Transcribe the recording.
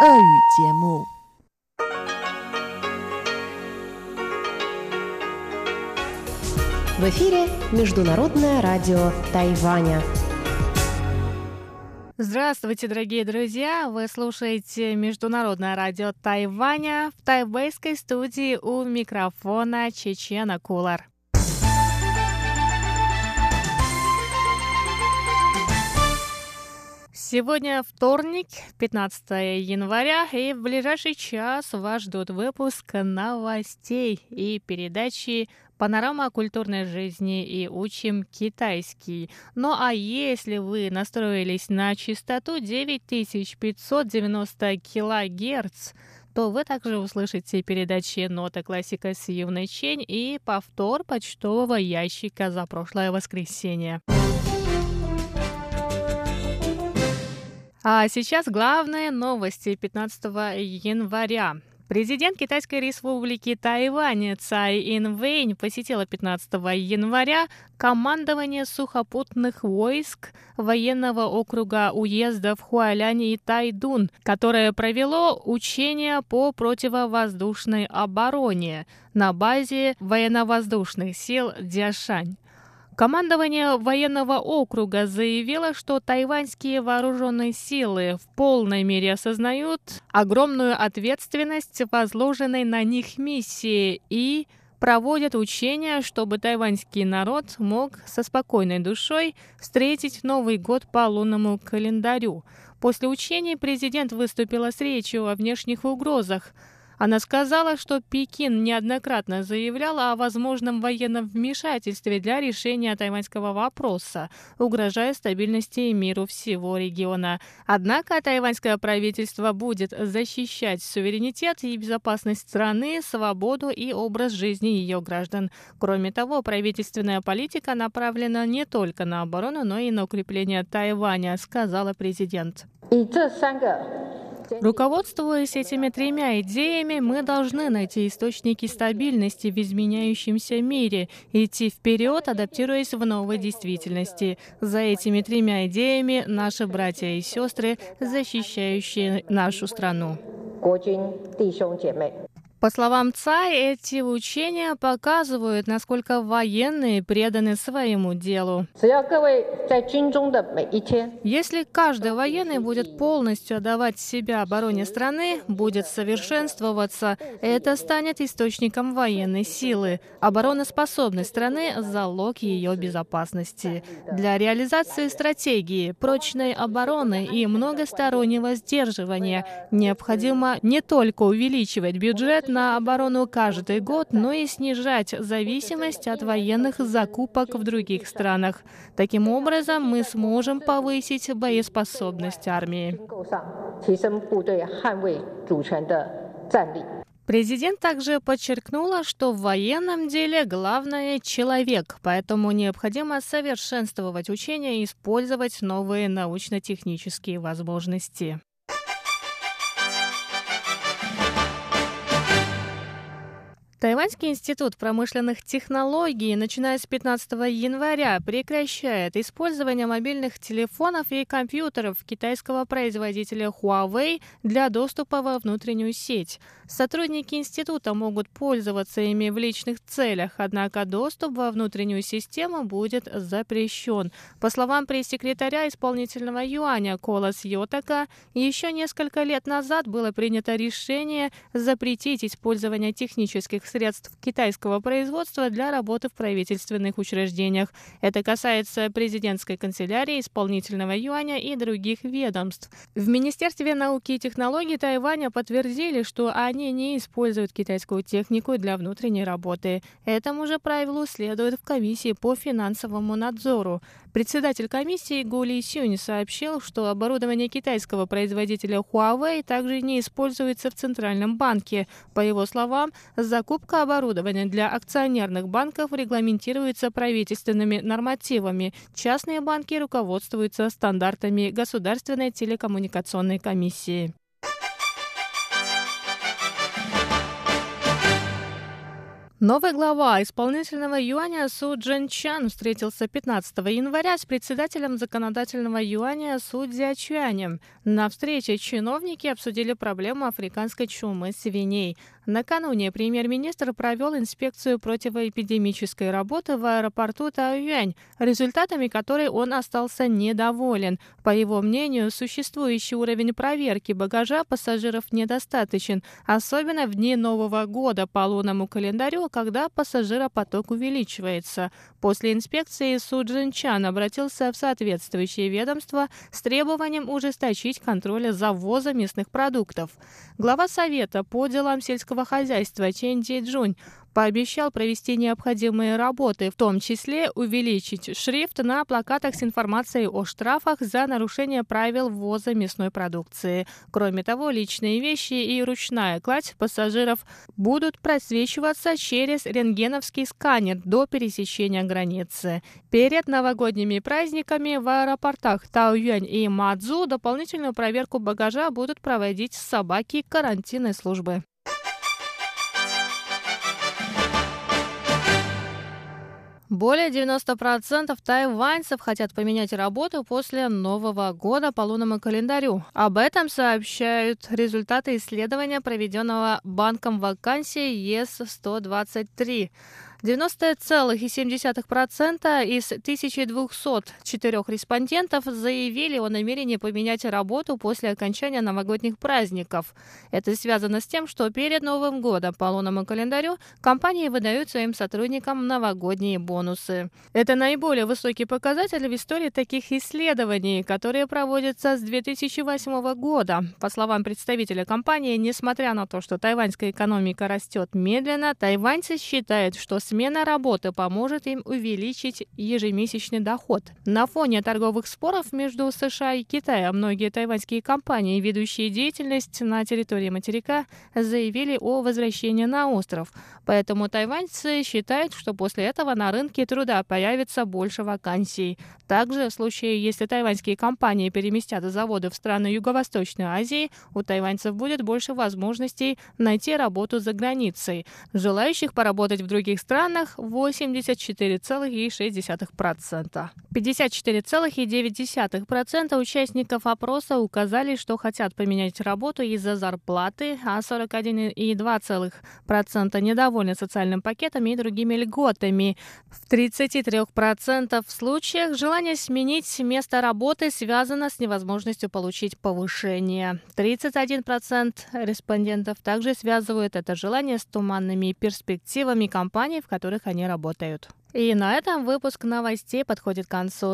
俄语节目。В эфире Международное радио Тайваня. Здравствуйте, дорогие друзья! Вы слушаете Международное радио Тайваня в тайбэйской студии у микрофона Чечена Кулар. Сегодня вторник, 15 января, и в ближайший час вас ждут выпуск новостей и передачи «Панорама культурной жизни» и «Учим китайский». Ну а если вы настроились на частоту 9590 килогерц, то вы также услышите передачи «Нота классика» с Юной Чень и повтор почтового ящика за прошлое воскресенье. А сейчас главные новости 15 января. Президент Китайской республики Тайвань Цай Инвэнь посетила 15 января командование сухопутных войск военного округа уездов Хуалянь и Тайдун, которое провело учения по противовоздушной обороне на базе военно-воздушных сил Дзяшань. Командование военного округа заявило, что тайваньские вооруженные силы в полной мере осознают огромную ответственность возложенной на них миссии и проводят учения, чтобы тайваньский народ мог со спокойной душой встретить Новый год по лунному календарю. После учений президент выступила с речью о внешних угрозах – она сказала, что Пекин неоднократно заявлял о возможном военном вмешательстве для решения тайваньского вопроса, угрожая стабильности и миру всего региона. Однако тайваньское правительство будет защищать суверенитет и безопасность страны, свободу и образ жизни ее граждан. Кроме того, правительственная политика направлена не только на оборону, но и на укрепление Тайваня, сказала президент. Руководствуясь этими тремя идеями, мы должны найти источники стабильности в изменяющемся мире, идти вперед, адаптируясь в новой действительности. За этими тремя идеями наши братья и сестры, защищающие нашу страну. По словам Цай, эти учения показывают, насколько военные преданы своему делу. Если каждый военный будет полностью отдавать себя обороне страны, будет совершенствоваться, это станет источником военной силы. Обороноспособность страны – залог ее безопасности. Для реализации стратегии, прочной обороны и многостороннего сдерживания необходимо не только увеличивать бюджет, на оборону каждый год, но и снижать зависимость от военных закупок в других странах. Таким образом, мы сможем повысить боеспособность армии. Президент также подчеркнула, что в военном деле главное – человек, поэтому необходимо совершенствовать учения и использовать новые научно-технические возможности. Тайваньский институт промышленных технологий, начиная с 15 января, прекращает использование мобильных телефонов и компьютеров китайского производителя Huawei для доступа во внутреннюю сеть. Сотрудники института могут пользоваться ими в личных целях, однако доступ во внутреннюю систему будет запрещен. По словам пресс-секретаря исполнительного юаня Колас Йотака, еще несколько лет назад было принято решение запретить использование технических средств китайского производства для работы в правительственных учреждениях. Это касается президентской канцелярии, исполнительного юаня и других ведомств. В Министерстве науки и технологий Тайваня подтвердили, что они не используют китайскую технику для внутренней работы. Этому же правилу следует в комиссии по финансовому надзору. Председатель комиссии Гу Ли Сюнь сообщил, что оборудование китайского производителя Huawei также не используется в Центральном банке. По его словам, закупка оборудования для акционерных банков регламентируется правительственными нормативами. Частные банки руководствуются стандартами Государственной телекоммуникационной комиссии. Новый глава исполнительного юаня Су Джен Чан встретился 15 января с председателем законодательного юаня Су Дзячуанем. На встрече чиновники обсудили проблему африканской чумы свиней. Накануне премьер-министр провел инспекцию противоэпидемической работы в аэропорту Таоюань, результатами которой он остался недоволен. По его мнению, существующий уровень проверки багажа пассажиров недостаточен, особенно в дни Нового года по лунному календарю, когда пассажиропоток увеличивается. После инспекции Су Джинчан обратился в соответствующее ведомство с требованием ужесточить контроль за ввозом мясных продуктов. Глава Совета по делам сельского сельского хозяйства Чен Джун пообещал провести необходимые работы, в том числе увеличить шрифт на плакатах с информацией о штрафах за нарушение правил ввоза мясной продукции. Кроме того, личные вещи и ручная кладь пассажиров будут просвечиваться через рентгеновский сканер до пересечения границы. Перед новогодними праздниками в аэропортах Таоюань и Мадзу дополнительную проверку багажа будут проводить собаки карантинной службы. Более 90% тайваньцев хотят поменять работу после Нового года по лунному календарю. Об этом сообщают результаты исследования, проведенного банком вакансий ЕС-123. 90,7% из 1204 респондентов заявили о намерении поменять работу после окончания новогодних праздников. Это связано с тем, что перед Новым годом по лунному календарю компании выдают своим сотрудникам новогодние бонусы. Это наиболее высокий показатель в истории таких исследований, которые проводятся с 2008 года. По словам представителя компании, несмотря на то, что тайваньская экономика растет медленно, тайваньцы считают, что Смена работы поможет им увеличить ежемесячный доход. На фоне торговых споров между США и Китаем многие тайваньские компании, ведущие деятельность на территории материка, заявили о возвращении на остров. Поэтому тайваньцы считают, что после этого на рынке труда появится больше вакансий. Также в случае, если тайваньские компании переместят заводы в страны Юго-Восточной Азии, у тайваньцев будет больше возможностей найти работу за границей. Желающих поработать в других странах странах 84,6%. 54,9% участников опроса указали, что хотят поменять работу из-за зарплаты, а 41,2% недовольны социальным пакетом и другими льготами. В 33% случаях желание сменить место работы связано с невозможностью получить повышение. 31% респондентов также связывают это желание с туманными перспективами компаний, в которых они работают. И на этом выпуск новостей подходит к концу.